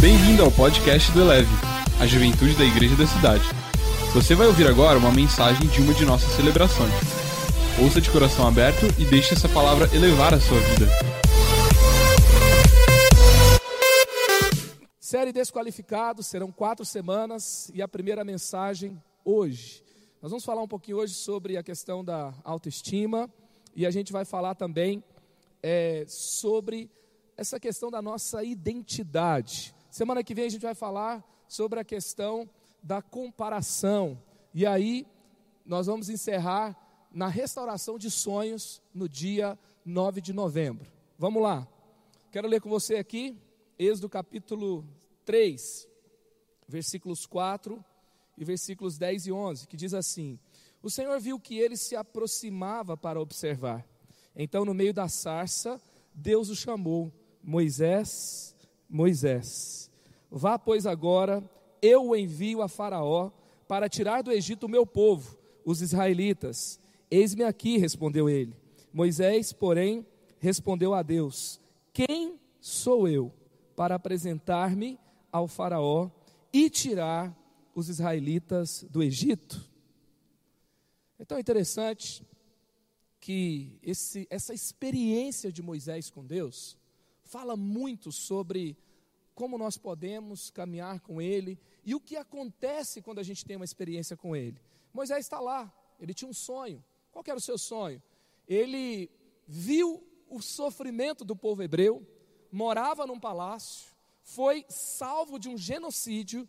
Bem-vindo ao podcast do Eleve, a juventude da igreja da cidade. Você vai ouvir agora uma mensagem de uma de nossas celebrações. Ouça de coração aberto e deixe essa palavra elevar a sua vida. Série Desqualificados, serão quatro semanas e a primeira mensagem hoje. Nós vamos falar um pouquinho hoje sobre a questão da autoestima e a gente vai falar também é, sobre essa questão da nossa identidade. Semana que vem a gente vai falar sobre a questão da comparação. E aí nós vamos encerrar na restauração de sonhos no dia 9 de novembro. Vamos lá. Quero ler com você aqui Êxodo capítulo 3, versículos 4 e versículos 10 e 11, que diz assim: O Senhor viu que ele se aproximava para observar. Então, no meio da sarça, Deus o chamou: Moisés, Moisés, vá, pois, agora, eu o envio a Faraó para tirar do Egito o meu povo, os israelitas. Eis-me aqui, respondeu ele. Moisés, porém, respondeu a Deus: Quem sou eu para apresentar-me ao Faraó e tirar os israelitas do Egito? É tão interessante que esse, essa experiência de Moisés com Deus fala muito sobre como nós podemos caminhar com Ele e o que acontece quando a gente tem uma experiência com Ele. Moisés está lá, ele tinha um sonho. Qual era o seu sonho? Ele viu o sofrimento do povo hebreu, morava num palácio, foi salvo de um genocídio,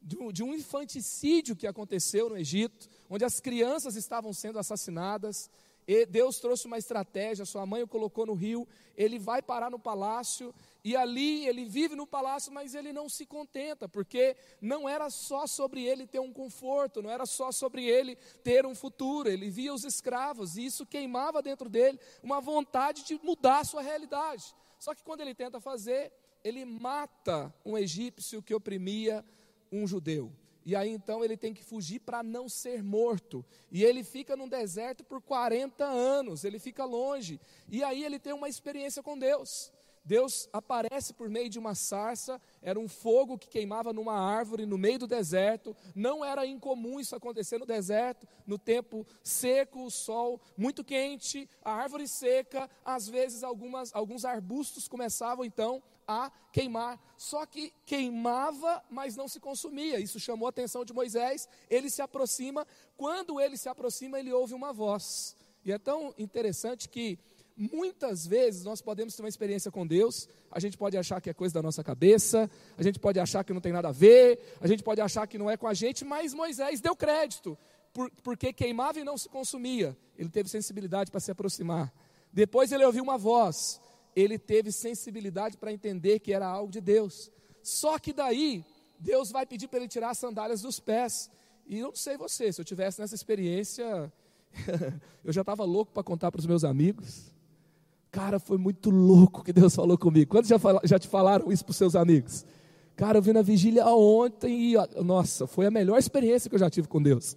de um infanticídio que aconteceu no Egito, onde as crianças estavam sendo assassinadas. E Deus trouxe uma estratégia, sua mãe o colocou no rio, ele vai parar no palácio, e ali ele vive no palácio, mas ele não se contenta, porque não era só sobre ele ter um conforto, não era só sobre ele ter um futuro, ele via os escravos, e isso queimava dentro dele uma vontade de mudar a sua realidade. Só que quando ele tenta fazer, ele mata um egípcio que oprimia um judeu. E aí então ele tem que fugir para não ser morto. E ele fica num deserto por 40 anos, ele fica longe. E aí ele tem uma experiência com Deus. Deus aparece por meio de uma sarça, era um fogo que queimava numa árvore no meio do deserto. Não era incomum isso acontecer no deserto, no tempo seco, o sol muito quente, a árvore seca, às vezes algumas, alguns arbustos começavam então a queimar. Só que queimava, mas não se consumia. Isso chamou a atenção de Moisés. Ele se aproxima. Quando ele se aproxima, ele ouve uma voz. E é tão interessante que muitas vezes nós podemos ter uma experiência com Deus, a gente pode achar que é coisa da nossa cabeça, a gente pode achar que não tem nada a ver, a gente pode achar que não é com a gente, mas Moisés deu crédito, por, porque queimava e não se consumia, ele teve sensibilidade para se aproximar. Depois ele ouviu uma voz, ele teve sensibilidade para entender que era algo de Deus. Só que daí, Deus vai pedir para ele tirar as sandálias dos pés. E eu não sei você, se eu tivesse nessa experiência, eu já estava louco para contar para os meus amigos. Cara, foi muito louco que Deus falou comigo. Quantos já, já te falaram isso para os seus amigos? Cara, eu vi na vigília ontem e, nossa, foi a melhor experiência que eu já tive com Deus.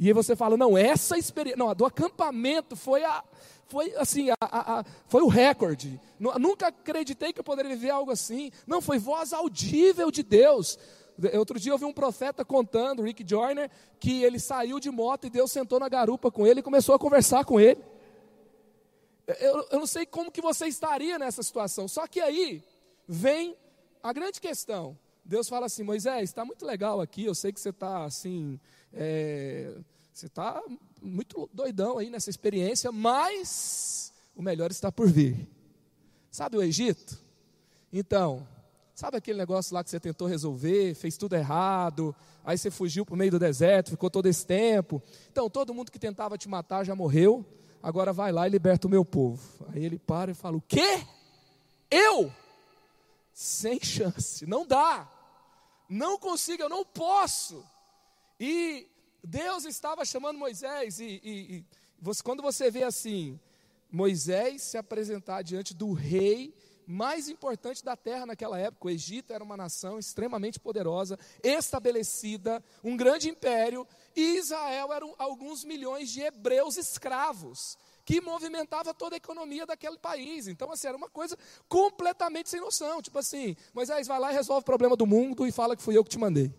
E aí você fala, não, essa experiência, não, a do acampamento foi a, foi assim, a, a, a, foi o recorde. Nunca acreditei que eu poderia viver algo assim. Não, foi voz audível de Deus. Outro dia eu vi um profeta contando, Rick Joyner, que ele saiu de moto e Deus sentou na garupa com ele e começou a conversar com ele. Eu, eu não sei como que você estaria nessa situação. Só que aí vem a grande questão. Deus fala assim, Moisés, está muito legal aqui, eu sei que você está assim, é, você está muito doidão aí nessa experiência, mas o melhor está por vir. Sabe o Egito? Então, sabe aquele negócio lá que você tentou resolver, fez tudo errado, aí você fugiu para o meio do deserto, ficou todo esse tempo. Então, todo mundo que tentava te matar já morreu, agora vai lá e liberta o meu povo. Aí ele para e fala: O quê? Eu? Sem chance, não dá, não consigo, eu não posso. E Deus estava chamando Moisés, e, e, e você, quando você vê assim, Moisés se apresentar diante do rei mais importante da terra naquela época. O Egito era uma nação extremamente poderosa, estabelecida, um grande império, e Israel eram alguns milhões de hebreus escravos que movimentava toda a economia daquele país. Então, assim, era uma coisa completamente sem noção. Tipo assim, Moisés vai lá e resolve o problema do mundo e fala que fui eu que te mandei.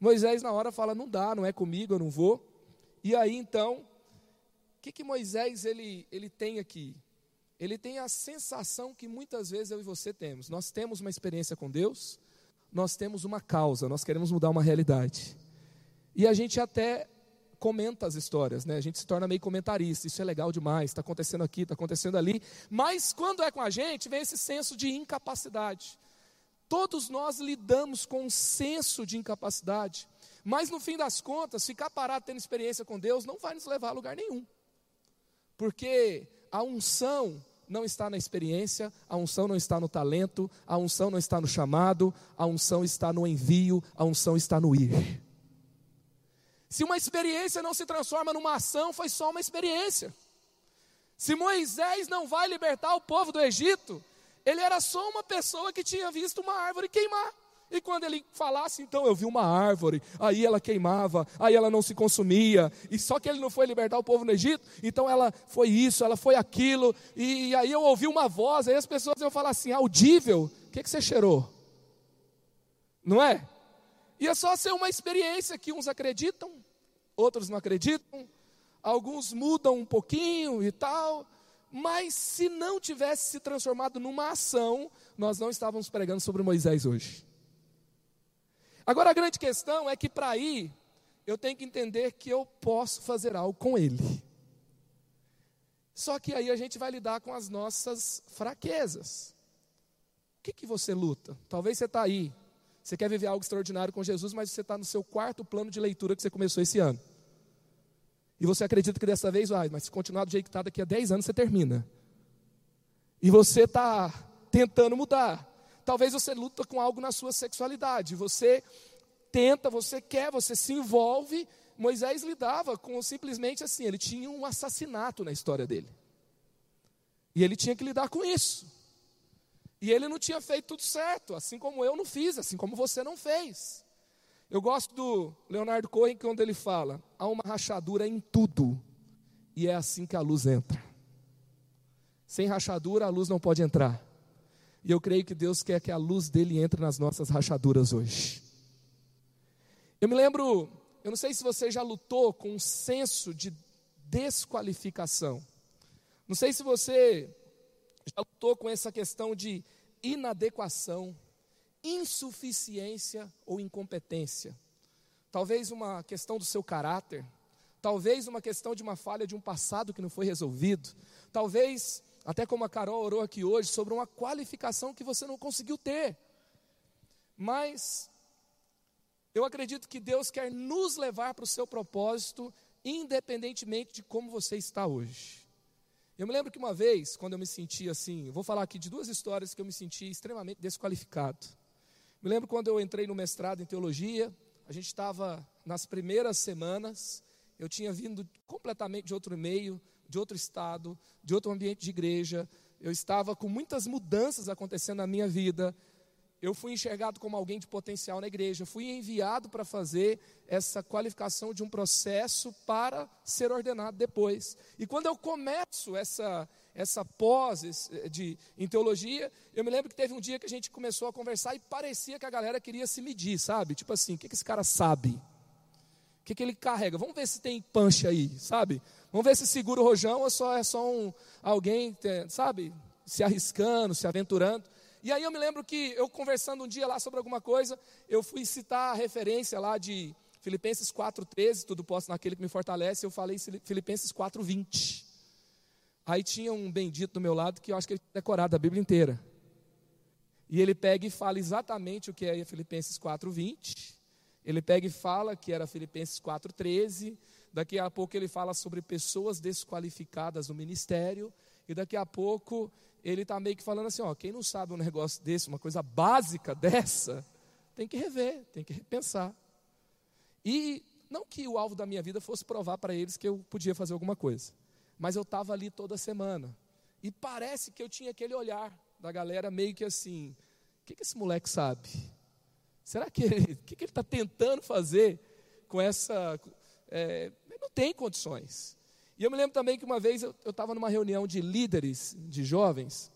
Moisés, na hora, fala: não dá, não é comigo, eu não vou. E aí, então, o que, que Moisés ele, ele tem aqui? Ele tem a sensação que muitas vezes eu e você temos. Nós temos uma experiência com Deus, nós temos uma causa, nós queremos mudar uma realidade. E a gente até comenta as histórias, né? A gente se torna meio comentarista, isso é legal demais, está acontecendo aqui, está acontecendo ali. Mas quando é com a gente, vem esse senso de incapacidade. Todos nós lidamos com um senso de incapacidade, mas no fim das contas, ficar parado tendo experiência com Deus não vai nos levar a lugar nenhum. Porque a unção não está na experiência, a unção não está no talento, a unção não está no chamado, a unção está no envio, a unção está no ir. Se uma experiência não se transforma numa ação, foi só uma experiência. Se Moisés não vai libertar o povo do Egito, ele era só uma pessoa que tinha visto uma árvore queimar. E quando ele falasse, então eu vi uma árvore, aí ela queimava, aí ela não se consumia, e só que ele não foi libertar o povo no Egito, então ela foi isso, ela foi aquilo, e, e aí eu ouvi uma voz, aí as pessoas iam falar assim: audível, o que, que você cheirou? Não é? Ia só ser uma experiência que uns acreditam, outros não acreditam, alguns mudam um pouquinho e tal, mas se não tivesse se transformado numa ação, nós não estávamos pregando sobre Moisés hoje. Agora a grande questão é que para ir, eu tenho que entender que eu posso fazer algo com ele. Só que aí a gente vai lidar com as nossas fraquezas. O que, que você luta? Talvez você está aí, você quer viver algo extraordinário com Jesus, mas você está no seu quarto plano de leitura que você começou esse ano. E você acredita que dessa vez vai, mas se continuar do jeito que está, daqui a 10 anos você termina. E você está tentando mudar. Talvez você luta com algo na sua sexualidade. Você tenta, você quer, você se envolve. Moisés lidava com simplesmente assim, ele tinha um assassinato na história dele. E ele tinha que lidar com isso. E ele não tinha feito tudo certo, assim como eu não fiz, assim como você não fez. Eu gosto do Leonardo Cohen, quando ele fala: há uma rachadura em tudo, e é assim que a luz entra. Sem rachadura, a luz não pode entrar. E eu creio que Deus quer que a luz dele entre nas nossas rachaduras hoje. Eu me lembro, eu não sei se você já lutou com um senso de desqualificação. Não sei se você já lutou com essa questão de inadequação, insuficiência ou incompetência. Talvez uma questão do seu caráter, talvez uma questão de uma falha de um passado que não foi resolvido, talvez até como a Carol orou aqui hoje, sobre uma qualificação que você não conseguiu ter. Mas eu acredito que Deus quer nos levar para o seu propósito, independentemente de como você está hoje. Eu me lembro que uma vez, quando eu me senti assim, vou falar aqui de duas histórias que eu me senti extremamente desqualificado. Me lembro quando eu entrei no mestrado em teologia, a gente estava nas primeiras semanas, eu tinha vindo completamente de outro meio, de outro estado, de outro ambiente de igreja. Eu estava com muitas mudanças acontecendo na minha vida. Eu fui enxergado como alguém de potencial na igreja. Fui enviado para fazer essa qualificação de um processo para ser ordenado depois. E quando eu começo essa essa pós de, em teologia, eu me lembro que teve um dia que a gente começou a conversar e parecia que a galera queria se medir, sabe? Tipo assim, o que, que esse cara sabe? O que, que ele carrega? Vamos ver se tem punch aí, sabe? Vamos ver se segura o rojão ou só é só um, alguém, sabe, se arriscando, se aventurando. E aí eu me lembro que eu conversando um dia lá sobre alguma coisa, eu fui citar a referência lá de Filipenses 4,13, tudo posso naquele que me fortalece, eu falei Filipenses 4,20. Aí tinha um bendito do meu lado que eu acho que ele tinha decorado a Bíblia inteira. E ele pega e fala exatamente o que é Filipenses 4,20. Ele pega e fala que era Filipenses 4,13. Daqui a pouco ele fala sobre pessoas desqualificadas no ministério. E daqui a pouco ele está meio que falando assim: ó, quem não sabe um negócio desse, uma coisa básica dessa, tem que rever, tem que repensar. E não que o alvo da minha vida fosse provar para eles que eu podia fazer alguma coisa, mas eu estava ali toda semana. E parece que eu tinha aquele olhar da galera meio que assim: o que, que esse moleque sabe? Será que ele, o que, que ele está tentando fazer com essa. É, não tem condições. E eu me lembro também que uma vez eu estava numa reunião de líderes, de jovens,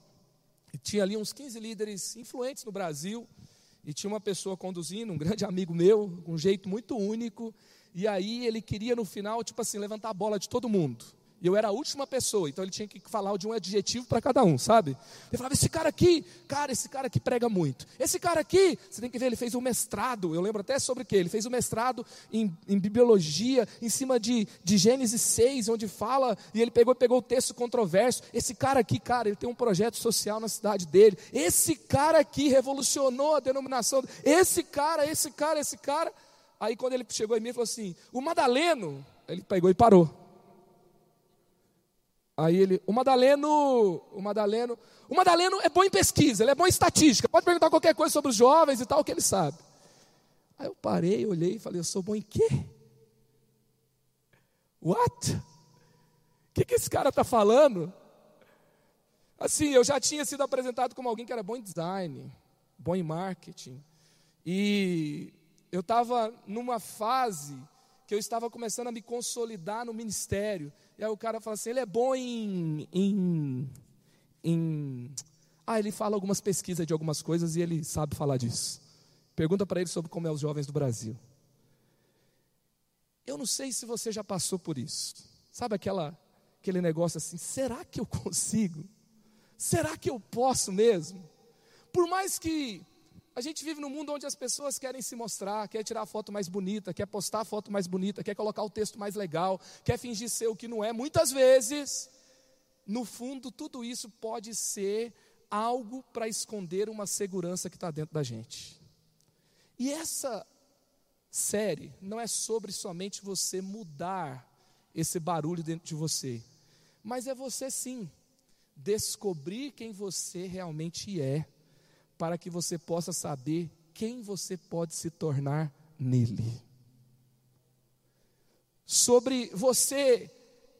e tinha ali uns 15 líderes influentes no Brasil, e tinha uma pessoa conduzindo, um grande amigo meu, com um jeito muito único, e aí ele queria no final, tipo assim, levantar a bola de todo mundo. E eu era a última pessoa, então ele tinha que falar de um adjetivo para cada um, sabe? Ele falava: esse cara aqui, cara, esse cara aqui prega muito. Esse cara aqui, você tem que ver, ele fez um mestrado, eu lembro até sobre o que? Ele fez um mestrado em, em bibliologia, em cima de, de Gênesis 6, onde fala, e ele pegou, pegou o texto controverso. Esse cara aqui, cara, ele tem um projeto social na cidade dele. Esse cara aqui revolucionou a denominação. Esse cara, esse cara, esse cara. Aí quando ele chegou em mim, ele falou assim: o Madaleno, ele pegou e parou. Aí ele, o Madaleno, o Madaleno, o Madaleno é bom em pesquisa, ele é bom em estatística, pode perguntar qualquer coisa sobre os jovens e tal, que ele sabe. Aí eu parei, olhei e falei, eu sou bom em quê? What? O que, que esse cara está falando? Assim, eu já tinha sido apresentado como alguém que era bom em design, bom em marketing. E eu estava numa fase que eu estava começando a me consolidar no ministério. E aí o cara fala assim: ele é bom em. em, em... Ah, ele fala algumas pesquisas de algumas coisas e ele sabe falar disso. Pergunta para ele sobre como é os jovens do Brasil. Eu não sei se você já passou por isso. Sabe aquela, aquele negócio assim: será que eu consigo? Será que eu posso mesmo? Por mais que a gente vive num mundo onde as pessoas querem se mostrar, quer tirar a foto mais bonita, quer postar a foto mais bonita, quer colocar o texto mais legal, quer fingir ser o que não é. Muitas vezes, no fundo, tudo isso pode ser algo para esconder uma segurança que está dentro da gente. E essa série não é sobre somente você mudar esse barulho dentro de você, mas é você sim descobrir quem você realmente é para que você possa saber quem você pode se tornar nele. Sobre você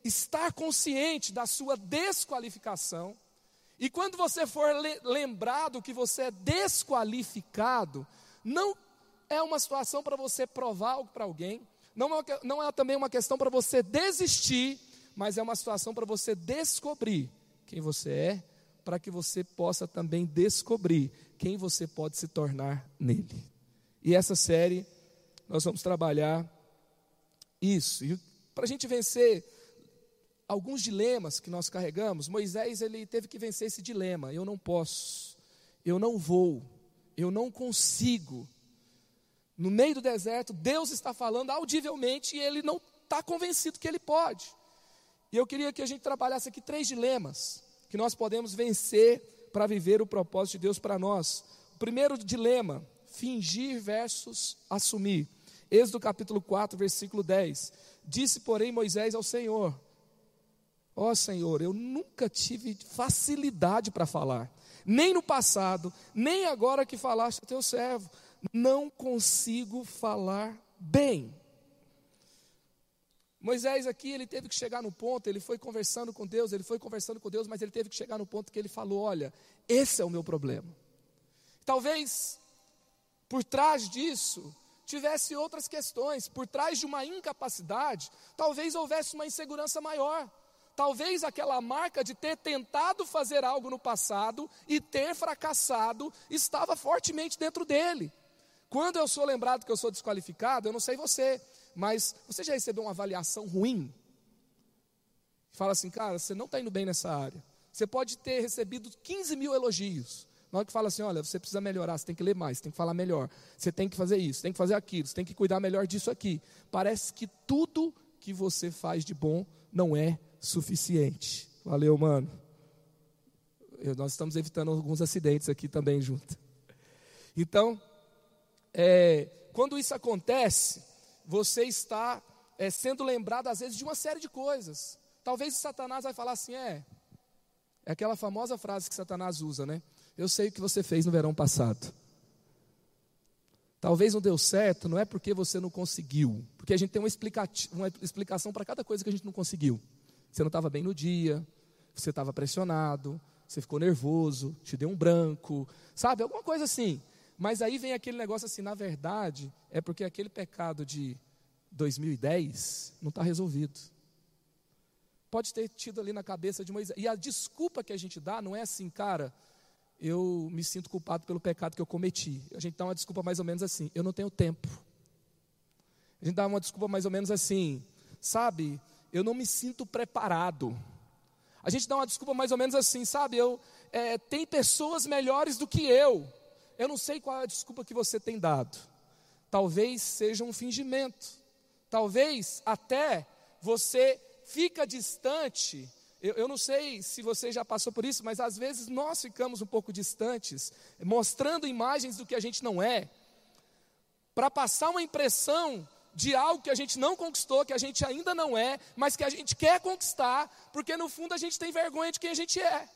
estar consciente da sua desqualificação, e quando você for lembrado que você é desqualificado, não é uma situação para você provar algo para alguém, não é, não é também uma questão para você desistir, mas é uma situação para você descobrir quem você é, para que você possa também descobrir quem você pode se tornar nele. E essa série, nós vamos trabalhar isso. E para a gente vencer alguns dilemas que nós carregamos, Moisés ele teve que vencer esse dilema: eu não posso, eu não vou, eu não consigo. No meio do deserto, Deus está falando audivelmente e ele não está convencido que ele pode. E eu queria que a gente trabalhasse aqui três dilemas que nós podemos vencer para viver o propósito de Deus para nós. O primeiro dilema, fingir versus assumir. Êxodo capítulo 4, versículo 10. Disse, porém, Moisés ao Senhor: Ó oh, Senhor, eu nunca tive facilidade para falar, nem no passado, nem agora que falaste a teu servo, não consigo falar bem. Moisés aqui, ele teve que chegar no ponto, ele foi conversando com Deus, ele foi conversando com Deus, mas ele teve que chegar no ponto que ele falou: Olha, esse é o meu problema. Talvez por trás disso tivesse outras questões, por trás de uma incapacidade, talvez houvesse uma insegurança maior. Talvez aquela marca de ter tentado fazer algo no passado e ter fracassado estava fortemente dentro dele. Quando eu sou lembrado que eu sou desqualificado, eu não sei você, mas você já recebeu uma avaliação ruim? Fala assim, cara, você não está indo bem nessa área. Você pode ter recebido 15 mil elogios. Na hora que fala assim, olha, você precisa melhorar, você tem que ler mais, você tem que falar melhor, você tem que fazer isso, tem que fazer aquilo, você tem que cuidar melhor disso aqui. Parece que tudo que você faz de bom não é suficiente. Valeu, mano. Eu, nós estamos evitando alguns acidentes aqui também junto. Então, é, quando isso acontece, você está é, sendo lembrado, às vezes, de uma série de coisas. Talvez Satanás vai falar assim: é, é aquela famosa frase que Satanás usa, né? Eu sei o que você fez no verão passado. Talvez não deu certo, não é porque você não conseguiu, porque a gente tem uma, uma explicação para cada coisa que a gente não conseguiu. Você não estava bem no dia, você estava pressionado, você ficou nervoso, te deu um branco, sabe? Alguma coisa assim. Mas aí vem aquele negócio assim, na verdade, é porque aquele pecado de 2010 não está resolvido. pode ter tido ali na cabeça de Moisés. E a desculpa que a gente dá não é assim, cara, eu me sinto culpado pelo pecado que eu cometi. A gente dá uma desculpa mais ou menos assim, eu não tenho tempo. A gente dá uma desculpa mais ou menos assim, sabe, eu não me sinto preparado. A gente dá uma desculpa mais ou menos assim, sabe, eu é, tem pessoas melhores do que eu. Eu não sei qual é a desculpa que você tem dado. Talvez seja um fingimento. Talvez até você fica distante. Eu, eu, não sei se você já passou por isso, mas às vezes nós ficamos um pouco distantes, mostrando imagens do que a gente não é, para passar uma impressão de algo que a gente não conquistou, que a gente ainda não é, mas que a gente quer conquistar, porque no fundo a gente tem vergonha de quem a gente é.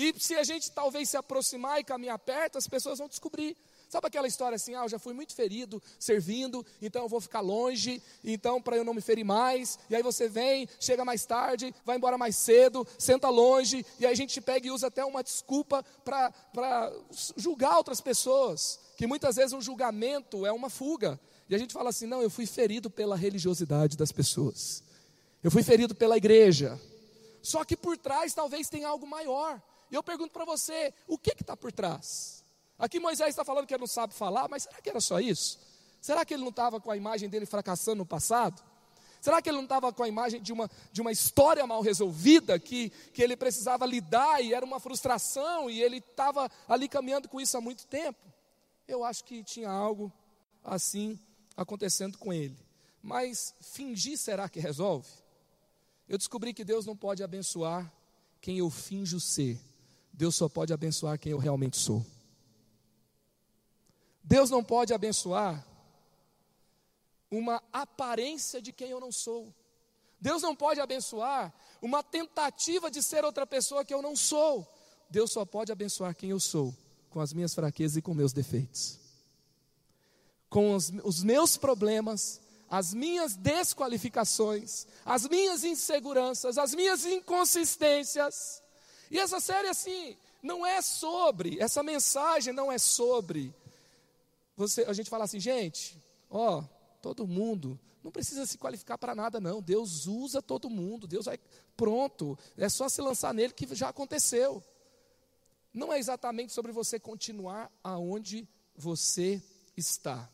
E se a gente talvez se aproximar e caminhar perto, as pessoas vão descobrir. Sabe aquela história assim, ah, eu já fui muito ferido servindo, então eu vou ficar longe, então para eu não me ferir mais. E aí você vem, chega mais tarde, vai embora mais cedo, senta longe, e aí a gente pega e usa até uma desculpa para julgar outras pessoas, que muitas vezes um julgamento é uma fuga. E a gente fala assim: não, eu fui ferido pela religiosidade das pessoas, eu fui ferido pela igreja. Só que por trás talvez tenha algo maior. E eu pergunto para você: o que está por trás? Aqui Moisés está falando que ele não sabe falar, mas será que era só isso? Será que ele não estava com a imagem dele fracassando no passado? Será que ele não estava com a imagem de uma, de uma história mal resolvida que, que ele precisava lidar e era uma frustração e ele estava ali caminhando com isso há muito tempo? Eu acho que tinha algo assim acontecendo com ele. Mas fingir será que resolve? Eu descobri que Deus não pode abençoar quem eu finjo ser. Deus só pode abençoar quem eu realmente sou. Deus não pode abençoar uma aparência de quem eu não sou. Deus não pode abençoar uma tentativa de ser outra pessoa que eu não sou. Deus só pode abençoar quem eu sou, com as minhas fraquezas e com meus defeitos. Com os, os meus problemas, as minhas desqualificações, as minhas inseguranças, as minhas inconsistências. E essa série, assim, não é sobre, essa mensagem não é sobre você, a gente fala assim, gente, ó, todo mundo não precisa se qualificar para nada, não. Deus usa todo mundo, Deus vai pronto, é só se lançar nele que já aconteceu. Não é exatamente sobre você continuar aonde você está,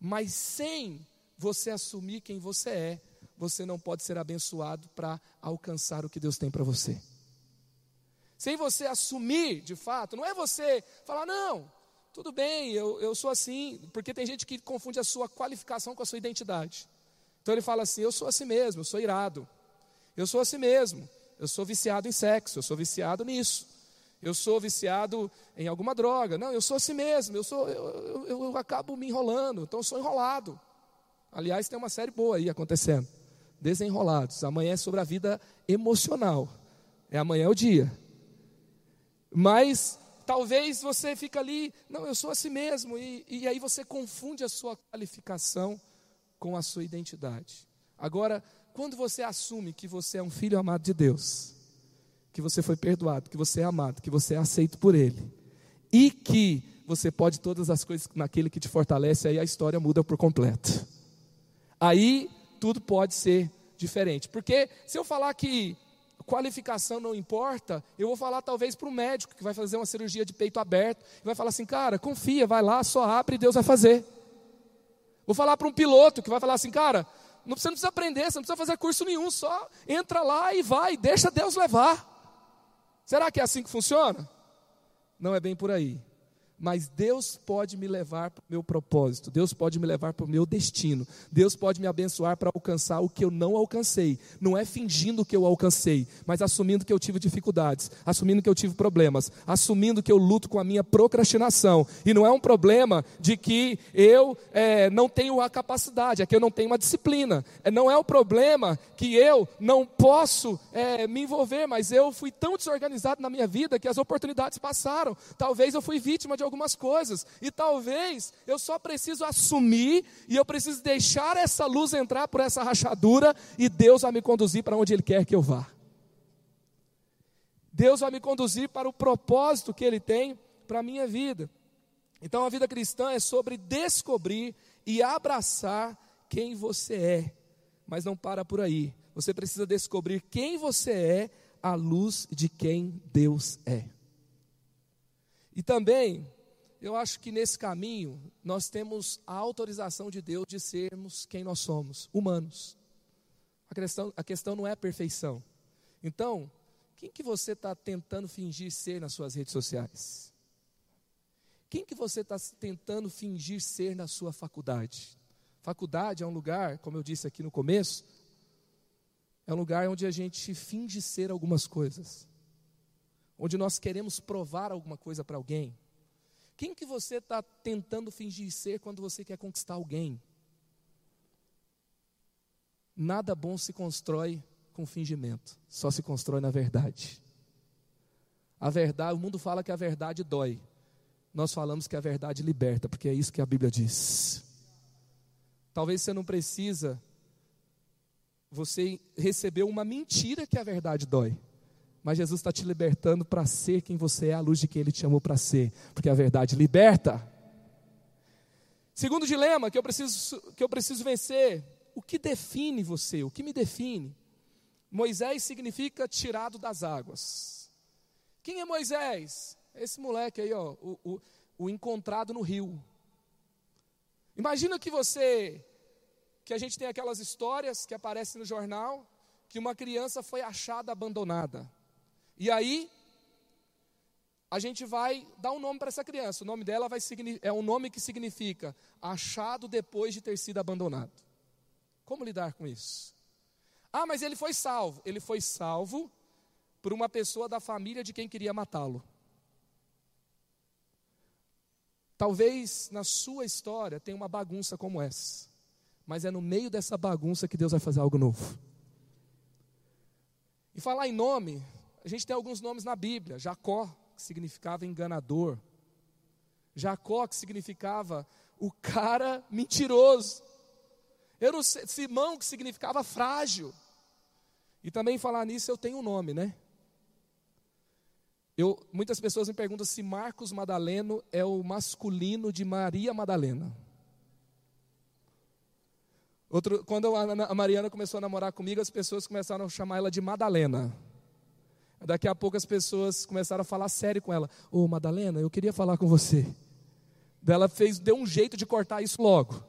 mas sem você assumir quem você é, você não pode ser abençoado para alcançar o que Deus tem para você. Sem você assumir, de fato, não é você falar, não, tudo bem, eu, eu sou assim, porque tem gente que confunde a sua qualificação com a sua identidade. Então ele fala assim: eu sou assim mesmo, eu sou irado. Eu sou assim mesmo, eu sou viciado em sexo, eu sou viciado nisso. Eu sou viciado em alguma droga. Não, eu sou assim mesmo, eu, sou, eu, eu, eu acabo me enrolando, então eu sou enrolado. Aliás, tem uma série boa aí acontecendo. Desenrolados. Amanhã é sobre a vida emocional. É amanhã é o dia. Mas Talvez você fica ali, não, eu sou assim mesmo, e, e aí você confunde a sua qualificação com a sua identidade. Agora, quando você assume que você é um filho amado de Deus, que você foi perdoado, que você é amado, que você é aceito por Ele, e que você pode todas as coisas naquele que te fortalece, aí a história muda por completo. Aí tudo pode ser diferente. Porque se eu falar que qualificação não importa, eu vou falar talvez para o médico que vai fazer uma cirurgia de peito aberto, e vai falar assim, cara, confia, vai lá, só abre e Deus vai fazer. Vou falar para um piloto que vai falar assim, cara, não, você não precisa aprender, você não precisa fazer curso nenhum, só entra lá e vai, deixa Deus levar. Será que é assim que funciona? Não é bem por aí mas Deus pode me levar para o meu propósito, Deus pode me levar para o meu destino, Deus pode me abençoar para alcançar o que eu não alcancei. Não é fingindo que eu alcancei, mas assumindo que eu tive dificuldades, assumindo que eu tive problemas, assumindo que eu luto com a minha procrastinação. E não é um problema de que eu é, não tenho a capacidade, é que eu não tenho uma disciplina. É, não é o problema que eu não posso é, me envolver, mas eu fui tão desorganizado na minha vida que as oportunidades passaram. Talvez eu fui vítima de algumas coisas. E talvez eu só preciso assumir e eu preciso deixar essa luz entrar por essa rachadura e Deus vai me conduzir para onde Ele quer que eu vá. Deus vai me conduzir para o propósito que Ele tem para a minha vida. Então a vida cristã é sobre descobrir e abraçar quem você é. Mas não para por aí. Você precisa descobrir quem você é à luz de quem Deus é. E também, eu acho que nesse caminho, nós temos a autorização de Deus de sermos quem nós somos, humanos. A questão, a questão não é a perfeição. Então, quem que você está tentando fingir ser nas suas redes sociais? Quem que você está tentando fingir ser na sua faculdade? Faculdade é um lugar, como eu disse aqui no começo, é um lugar onde a gente finge ser algumas coisas. Onde nós queremos provar alguma coisa para alguém. Quem que você está tentando fingir ser quando você quer conquistar alguém? Nada bom se constrói com fingimento, só se constrói na verdade. A verdade, o mundo fala que a verdade dói. Nós falamos que a verdade liberta, porque é isso que a Bíblia diz. Talvez você não precisa você recebeu uma mentira que a verdade dói. Mas Jesus está te libertando para ser quem você é, à luz de quem Ele te chamou para ser, porque a verdade liberta. Segundo dilema que eu preciso, que eu preciso vencer: o que define você? O que me define? Moisés significa tirado das águas. Quem é Moisés? Esse moleque aí, ó, o, o, o encontrado no rio. Imagina que você, que a gente tem aquelas histórias que aparecem no jornal, que uma criança foi achada abandonada. E aí, a gente vai dar um nome para essa criança. O nome dela vai, é um nome que significa achado depois de ter sido abandonado. Como lidar com isso? Ah, mas ele foi salvo. Ele foi salvo por uma pessoa da família de quem queria matá-lo. Talvez na sua história tenha uma bagunça como essa, mas é no meio dessa bagunça que Deus vai fazer algo novo. E falar em nome, a gente tem alguns nomes na Bíblia: Jacó, que significava enganador, Jacó, que significava o cara mentiroso. Eu não sei, Simão, que significava frágil. E também falar nisso, eu tenho um nome, né? Eu, muitas pessoas me perguntam se Marcos Madaleno é o masculino de Maria Madalena. Outro, quando a, Mariana começou a namorar comigo, as pessoas começaram a chamar ela de Madalena. Daqui a pouco as pessoas começaram a falar sério com ela. Ô oh, Madalena, eu queria falar com você. Ela fez, deu um jeito de cortar isso logo.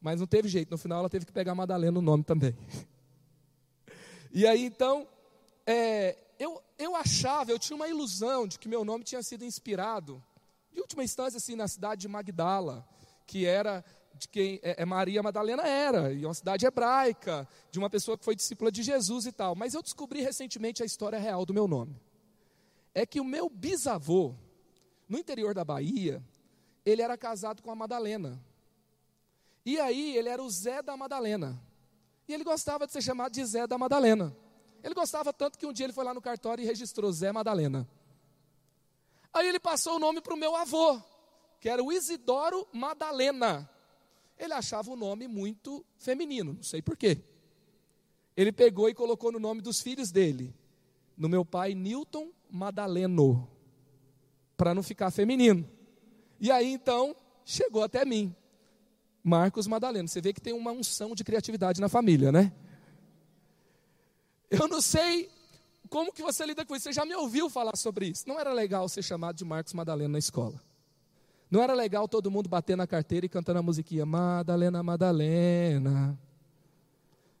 Mas não teve jeito, no final ela teve que pegar Madalena no nome também. E aí então, é, eu, eu achava, eu tinha uma ilusão de que meu nome tinha sido inspirado, de última instância, assim, na cidade de Magdala, que era de quem é, é, Maria Madalena era, e uma cidade hebraica, de uma pessoa que foi discípula de Jesus e tal. Mas eu descobri recentemente a história real do meu nome. É que o meu bisavô, no interior da Bahia, ele era casado com a Madalena. E aí ele era o Zé da Madalena. E ele gostava de ser chamado de Zé da Madalena. Ele gostava tanto que um dia ele foi lá no cartório e registrou Zé Madalena. Aí ele passou o nome para o meu avô, que era o Isidoro Madalena. Ele achava o nome muito feminino, não sei porquê. Ele pegou e colocou no nome dos filhos dele, no meu pai Newton Madaleno, para não ficar feminino. E aí então chegou até mim. Marcos Madaleno. Você vê que tem uma unção de criatividade na família, né? Eu não sei como que você lida com isso. Você já me ouviu falar sobre isso. Não era legal ser chamado de Marcos Madalena na escola. Não era legal todo mundo bater na carteira e cantando a musiquinha Madalena, Madalena.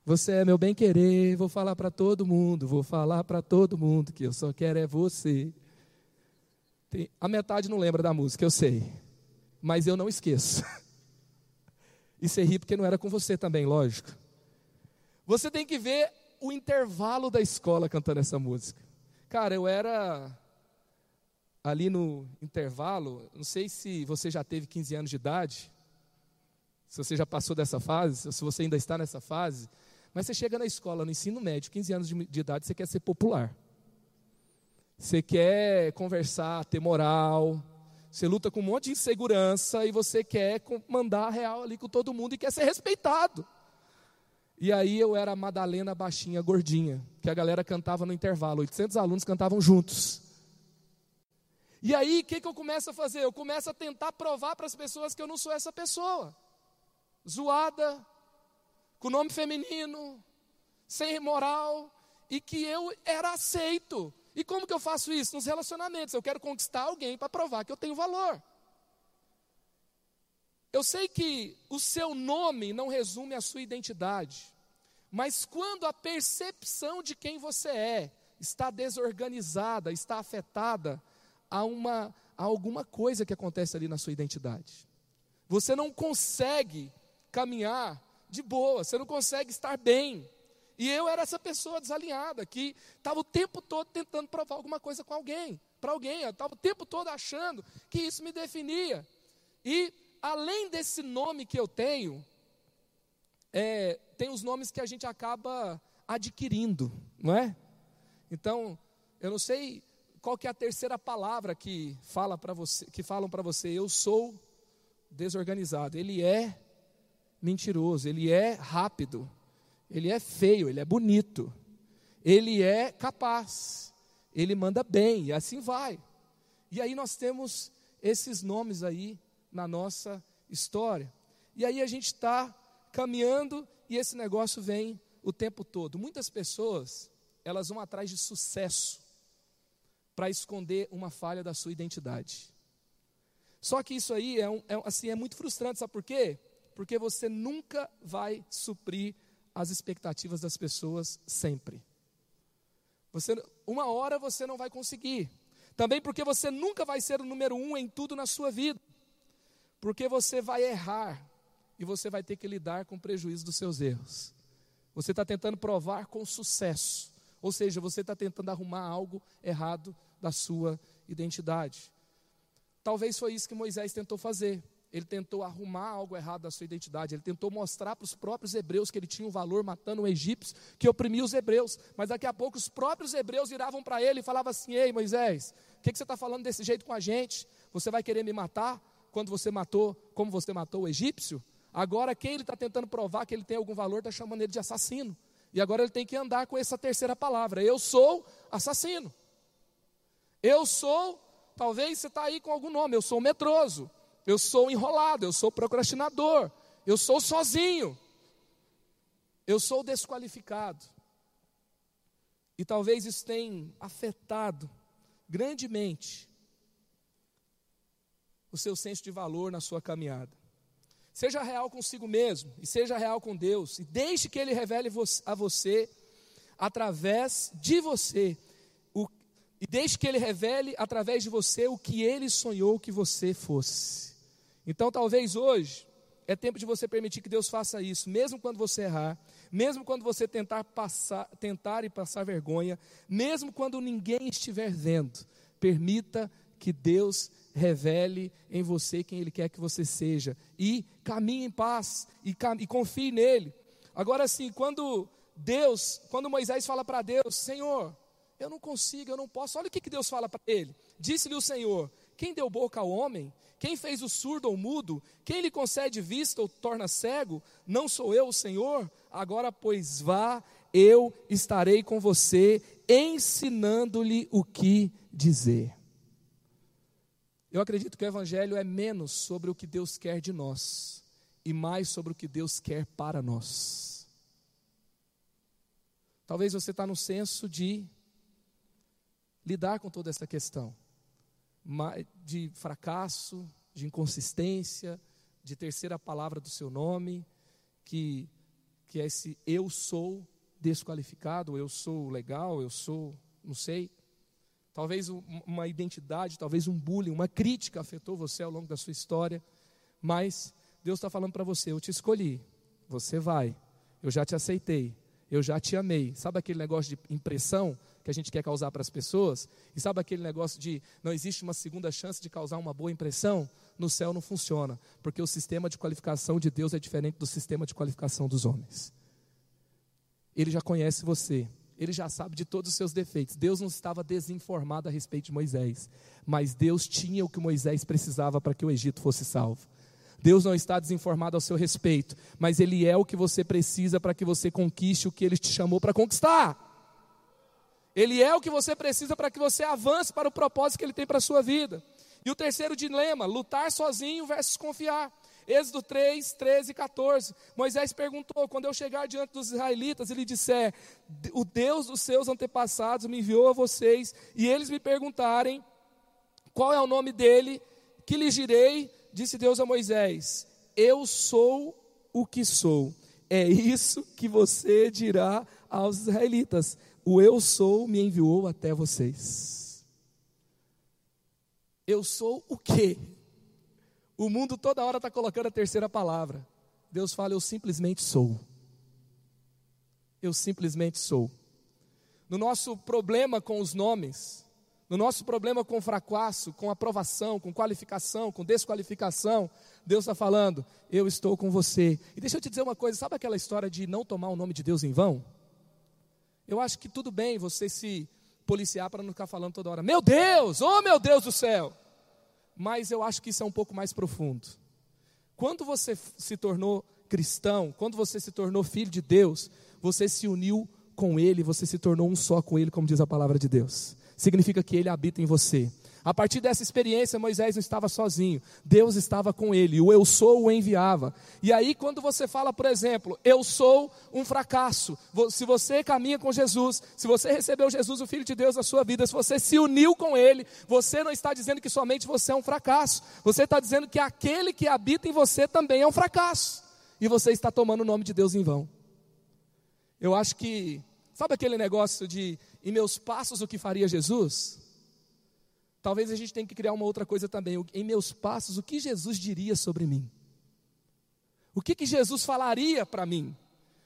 Você é meu bem querer, vou falar para todo mundo, vou falar para todo mundo que eu só quero é você. Tem, a metade não lembra da música, eu sei. Mas eu não esqueço. E você ri porque não era com você também, lógico. Você tem que ver o intervalo da escola cantando essa música. Cara, eu era ali no intervalo, não sei se você já teve 15 anos de idade, se você já passou dessa fase, se você ainda está nessa fase, mas você chega na escola, no ensino médio, 15 anos de, de idade, você quer ser popular. Você quer conversar, ter moral, você luta com um monte de insegurança e você quer mandar a real ali com todo mundo e quer ser respeitado. E aí eu era a Madalena baixinha, gordinha, que a galera cantava no intervalo, 800 alunos cantavam juntos. E aí, o que, que eu começo a fazer? Eu começo a tentar provar para as pessoas que eu não sou essa pessoa. Zoada, com nome feminino, sem moral e que eu era aceito. E como que eu faço isso? Nos relacionamentos. Eu quero conquistar alguém para provar que eu tenho valor. Eu sei que o seu nome não resume a sua identidade, mas quando a percepção de quem você é está desorganizada, está afetada a, uma, a alguma coisa que acontece ali na sua identidade. Você não consegue caminhar de boa, você não consegue estar bem. E eu era essa pessoa desalinhada, que estava o tempo todo tentando provar alguma coisa com alguém, para alguém, eu estava o tempo todo achando que isso me definia. E além desse nome que eu tenho, é, tem os nomes que a gente acaba adquirindo, não é? Então, eu não sei qual que é a terceira palavra que fala para você, que falam para você, eu sou desorganizado. Ele é mentiroso, ele é rápido, ele é feio, ele é bonito, ele é capaz, ele manda bem, e assim vai. E aí nós temos esses nomes aí na nossa história. E aí a gente está caminhando e esse negócio vem o tempo todo. Muitas pessoas, elas vão atrás de sucesso para esconder uma falha da sua identidade. Só que isso aí é, um, é, assim, é muito frustrante, sabe por quê? Porque você nunca vai suprir as expectativas das pessoas sempre. Você, uma hora você não vai conseguir. Também porque você nunca vai ser o número um em tudo na sua vida. Porque você vai errar e você vai ter que lidar com o prejuízo dos seus erros. Você está tentando provar com sucesso. Ou seja, você está tentando arrumar algo errado da sua identidade. Talvez foi isso que Moisés tentou fazer ele tentou arrumar algo errado da sua identidade, ele tentou mostrar para os próprios hebreus que ele tinha um valor matando um egípcio que oprimia os hebreus, mas daqui a pouco os próprios hebreus viravam para ele e falavam assim: Ei Moisés, o que, que você está falando desse jeito com a gente? Você vai querer me matar quando você matou, como você matou o egípcio? Agora, quem ele está tentando provar que ele tem algum valor, está chamando ele de assassino. E agora ele tem que andar com essa terceira palavra: Eu sou assassino. Eu sou, talvez você está aí com algum nome, eu sou metroso eu sou enrolado, eu sou procrastinador, eu sou sozinho, eu sou desqualificado. E talvez isso tenha afetado grandemente o seu senso de valor na sua caminhada. Seja real consigo mesmo e seja real com Deus, e deixe que Ele revele a você, através de você, o, e deixe que Ele revele através de você o que Ele sonhou que você fosse. Então, talvez hoje é tempo de você permitir que Deus faça isso, mesmo quando você errar, mesmo quando você tentar passar, tentar e passar vergonha, mesmo quando ninguém estiver vendo. Permita que Deus revele em você quem Ele quer que você seja e caminhe em paz e, e confie nele. Agora sim, quando Deus, quando Moisés fala para Deus, Senhor, eu não consigo, eu não posso. Olha o que, que Deus fala para ele. Disse-lhe o Senhor: Quem deu boca ao homem? Quem fez o surdo ou mudo? Quem lhe concede vista ou torna cego? Não sou eu o Senhor? Agora, pois, vá, eu estarei com você, ensinando-lhe o que dizer. Eu acredito que o Evangelho é menos sobre o que Deus quer de nós e mais sobre o que Deus quer para nós. Talvez você está no senso de lidar com toda essa questão de fracasso, de inconsistência, de terceira palavra do seu nome, que, que é esse eu sou desqualificado, eu sou legal, eu sou, não sei. Talvez uma identidade, talvez um bullying, uma crítica afetou você ao longo da sua história, mas Deus está falando para você: eu te escolhi, você vai, eu já te aceitei, eu já te amei. Sabe aquele negócio de impressão que a gente quer causar para as pessoas? E sabe aquele negócio de não existe uma segunda chance de causar uma boa impressão? No céu não funciona, porque o sistema de qualificação de Deus é diferente do sistema de qualificação dos homens. Ele já conhece você, ele já sabe de todos os seus defeitos. Deus não estava desinformado a respeito de Moisés, mas Deus tinha o que Moisés precisava para que o Egito fosse salvo. Deus não está desinformado ao seu respeito, mas Ele é o que você precisa para que você conquiste o que Ele te chamou para conquistar. Ele é o que você precisa para que você avance para o propósito que Ele tem para a sua vida. E o terceiro dilema, lutar sozinho versus confiar. Êxodo 3, 13 e 14. Moisés perguntou: quando eu chegar diante dos israelitas e lhe disser, o Deus dos seus antepassados me enviou a vocês, e eles me perguntarem qual é o nome dele, que lhes direi, disse Deus a Moisés: Eu sou o que sou. É isso que você dirá aos israelitas: O eu sou me enviou até vocês. Eu sou o quê? O mundo toda hora está colocando a terceira palavra. Deus fala: Eu simplesmente sou. Eu simplesmente sou. No nosso problema com os nomes, no nosso problema com fracasso, com aprovação, com qualificação, com desqualificação, Deus está falando: Eu estou com você. E deixa eu te dizer uma coisa: sabe aquela história de não tomar o nome de Deus em vão? Eu acho que tudo bem você se policiar para não ficar falando toda hora: Meu Deus, oh meu Deus do céu mas eu acho que isso é um pouco mais profundo. Quando você se tornou cristão, quando você se tornou filho de Deus, você se uniu com Ele, você se tornou um só com Ele, como diz a palavra de Deus. Significa que Ele habita em você. A partir dessa experiência, Moisés não estava sozinho, Deus estava com ele, o eu sou o enviava. E aí, quando você fala, por exemplo, eu sou um fracasso, se você caminha com Jesus, se você recebeu Jesus, o Filho de Deus, na sua vida, se você se uniu com ele, você não está dizendo que somente você é um fracasso, você está dizendo que aquele que habita em você também é um fracasso, e você está tomando o nome de Deus em vão. Eu acho que, sabe aquele negócio de, em meus passos, o que faria Jesus? Talvez a gente tenha que criar uma outra coisa também. Em meus passos, o que Jesus diria sobre mim? O que, que Jesus falaria para mim?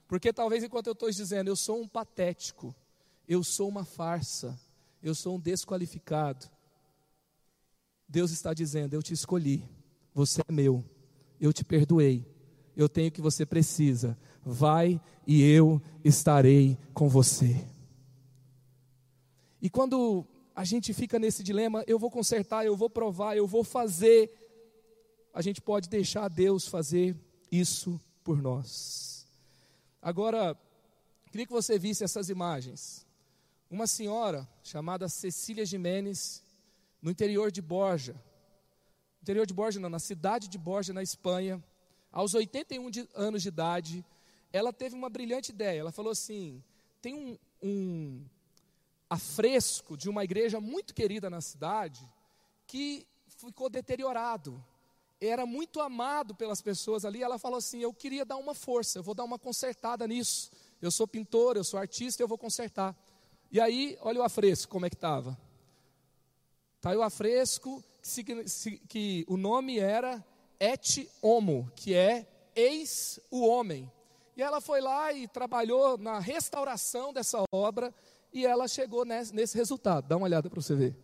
Porque talvez enquanto eu estou dizendo, eu sou um patético, eu sou uma farsa, eu sou um desqualificado. Deus está dizendo: Eu te escolhi, você é meu, eu te perdoei, eu tenho o que você precisa, vai e eu estarei com você. E quando a gente fica nesse dilema: eu vou consertar, eu vou provar, eu vou fazer. A gente pode deixar Deus fazer isso por nós. Agora, queria que você visse essas imagens. Uma senhora chamada Cecília Jimenez, no interior de Borja, interior de Borja, não, na cidade de Borja, na Espanha, aos 81 de, anos de idade, ela teve uma brilhante ideia. Ela falou assim: tem um, um afresco de uma igreja muito querida na cidade que ficou deteriorado. Era muito amado pelas pessoas ali. Ela falou assim: Eu queria dar uma força, eu vou dar uma consertada nisso. Eu sou pintor, eu sou artista, eu vou consertar. E aí, olha o afresco, como é que estava. Está aí o afresco, que, que o nome era Et Homo, que é eis o homem. E ela foi lá e trabalhou na restauração dessa obra e ela chegou nesse, nesse resultado. Dá uma olhada para você ver.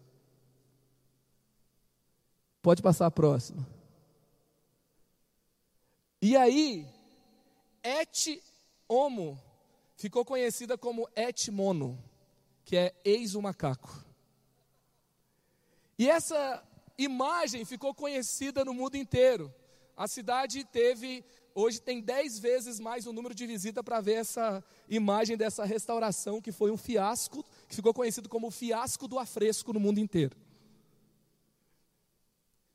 Pode passar a próxima. E aí, et homo ficou conhecida como et mono, que é eis o macaco. E essa imagem ficou conhecida no mundo inteiro. A cidade teve hoje tem dez vezes mais o número de visita para ver essa imagem dessa restauração que foi um fiasco, que ficou conhecido como o fiasco do afresco no mundo inteiro.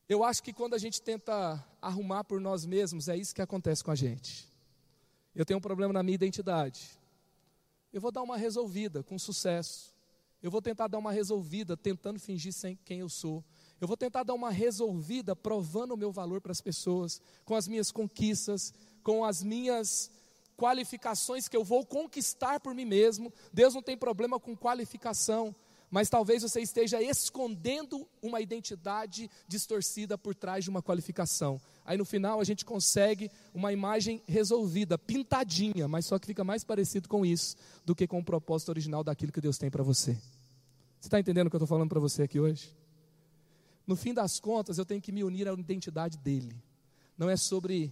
Eu acho que quando a gente tenta arrumar por nós mesmos, é isso que acontece com a gente. Eu tenho um problema na minha identidade. Eu vou dar uma resolvida com sucesso. Eu vou tentar dar uma resolvida tentando fingir sem quem eu sou. Eu vou tentar dar uma resolvida provando o meu valor para as pessoas, com as minhas conquistas, com as minhas qualificações que eu vou conquistar por mim mesmo. Deus não tem problema com qualificação, mas talvez você esteja escondendo uma identidade distorcida por trás de uma qualificação. Aí no final a gente consegue uma imagem resolvida, pintadinha, mas só que fica mais parecido com isso do que com o propósito original daquilo que Deus tem para você. Você está entendendo o que eu estou falando para você aqui hoje? No fim das contas, eu tenho que me unir à identidade dele. Não é sobre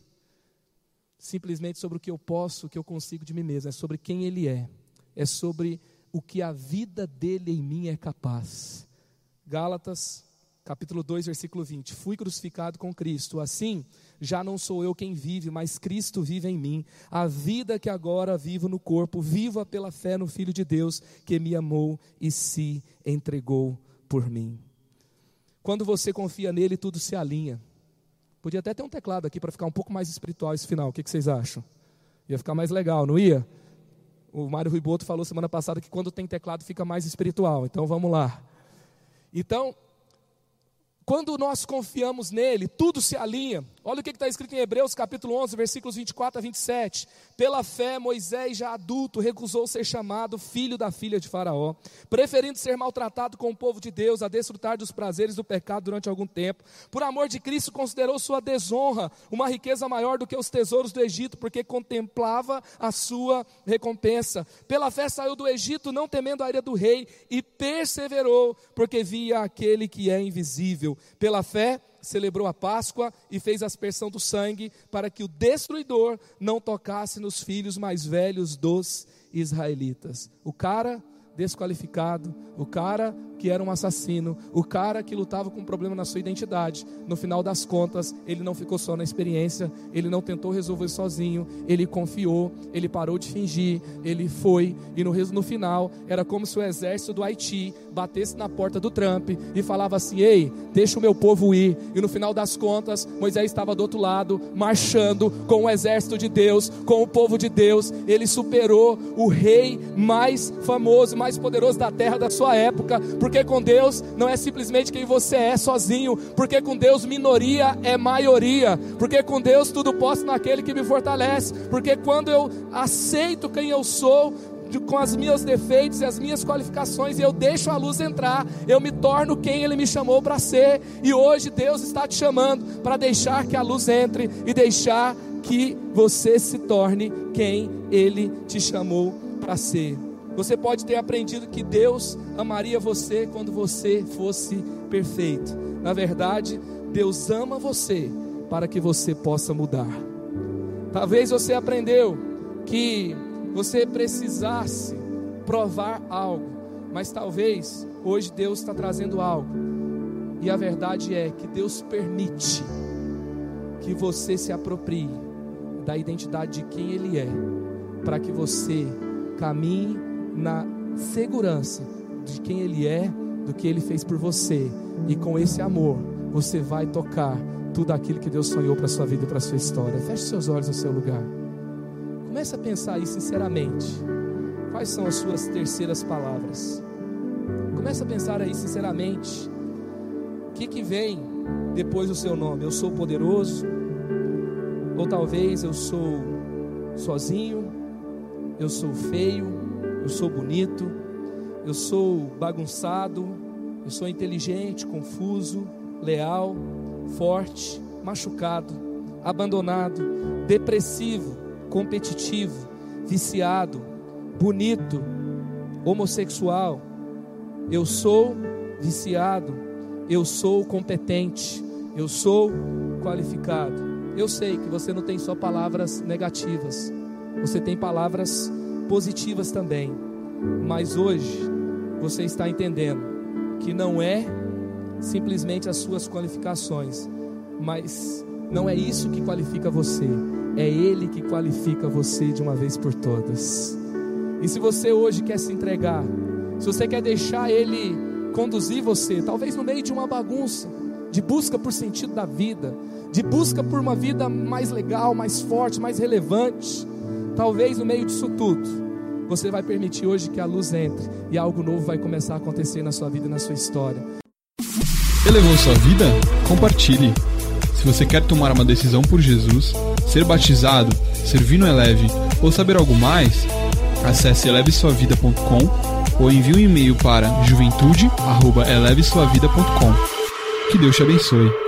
simplesmente sobre o que eu posso, o que eu consigo de mim mesmo, é sobre quem ele é. É sobre o que a vida dele em mim é capaz. Gálatas, capítulo 2, versículo 20. Fui crucificado com Cristo, assim já não sou eu quem vive, mas Cristo vive em mim. A vida que agora vivo no corpo, viva pela fé no Filho de Deus que me amou e se entregou por mim. Quando você confia nele, tudo se alinha. Podia até ter um teclado aqui para ficar um pouco mais espiritual esse final. O que, que vocês acham? Ia ficar mais legal, não ia? O Mário Ruiboto falou semana passada que quando tem teclado fica mais espiritual. Então vamos lá. Então, quando nós confiamos nele, tudo se alinha. Olha o que está escrito em Hebreus capítulo 11, versículos 24 a 27. Pela fé, Moisés, já adulto, recusou ser chamado filho da filha de Faraó, preferindo ser maltratado com o povo de Deus, a desfrutar dos prazeres do pecado durante algum tempo. Por amor de Cristo, considerou sua desonra uma riqueza maior do que os tesouros do Egito, porque contemplava a sua recompensa. Pela fé, saiu do Egito, não temendo a ira do rei, e perseverou, porque via aquele que é invisível. Pela fé, celebrou a Páscoa e fez a aspersão do sangue para que o destruidor não tocasse nos filhos mais velhos dos israelitas. O cara desqualificado, o cara que era um assassino, o cara que lutava com um problema na sua identidade, no final das contas, ele não ficou só na experiência, ele não tentou resolver sozinho, ele confiou, ele parou de fingir, ele foi, e no, no final, era como se o exército do Haiti batesse na porta do Trump e falava assim: Ei, deixa o meu povo ir. E no final das contas, Moisés estava do outro lado, marchando com o exército de Deus, com o povo de Deus, ele superou o rei mais famoso, mais mais poderoso da terra da sua época, porque com Deus não é simplesmente quem você é sozinho, porque com Deus minoria é maioria, porque com Deus tudo posso naquele que me fortalece, porque quando eu aceito quem eu sou, com os meus defeitos e as minhas qualificações, e eu deixo a luz entrar, eu me torno quem Ele me chamou para ser, e hoje Deus está te chamando para deixar que a luz entre e deixar que você se torne quem Ele te chamou para ser. Você pode ter aprendido que Deus amaria você quando você fosse perfeito. Na verdade, Deus ama você para que você possa mudar. Talvez você aprendeu que você precisasse provar algo, mas talvez hoje Deus está trazendo algo. E a verdade é que Deus permite que você se aproprie da identidade de quem Ele é, para que você caminhe na segurança de quem Ele é, do que Ele fez por você, e com esse amor você vai tocar tudo aquilo que Deus sonhou para sua vida e para sua história. Feche seus olhos no seu lugar. Comece a pensar aí sinceramente. Quais são as suas terceiras palavras? Comece a pensar aí sinceramente. O que, que vem depois do seu nome? Eu sou poderoso? Ou talvez eu sou sozinho? Eu sou feio? Eu sou bonito, eu sou bagunçado, eu sou inteligente, confuso, leal, forte, machucado, abandonado, depressivo, competitivo, viciado, bonito, homossexual. Eu sou viciado, eu sou competente, eu sou qualificado. Eu sei que você não tem só palavras negativas, você tem palavras positivas também. Mas hoje você está entendendo que não é simplesmente as suas qualificações, mas não é isso que qualifica você, é Ele que qualifica você de uma vez por todas. E se você hoje quer se entregar, se você quer deixar Ele conduzir você, talvez no meio de uma bagunça, de busca por sentido da vida, de busca por uma vida mais legal, mais forte, mais relevante, Talvez no meio disso tudo, você vai permitir hoje que a luz entre e algo novo vai começar a acontecer na sua vida na sua história. Elevou sua vida? Compartilhe. Se você quer tomar uma decisão por Jesus, ser batizado, servir no Eleve ou saber algo mais, acesse elevesuavida.com ou envie um e-mail para juventude@elevesuavida.com. Que Deus te abençoe.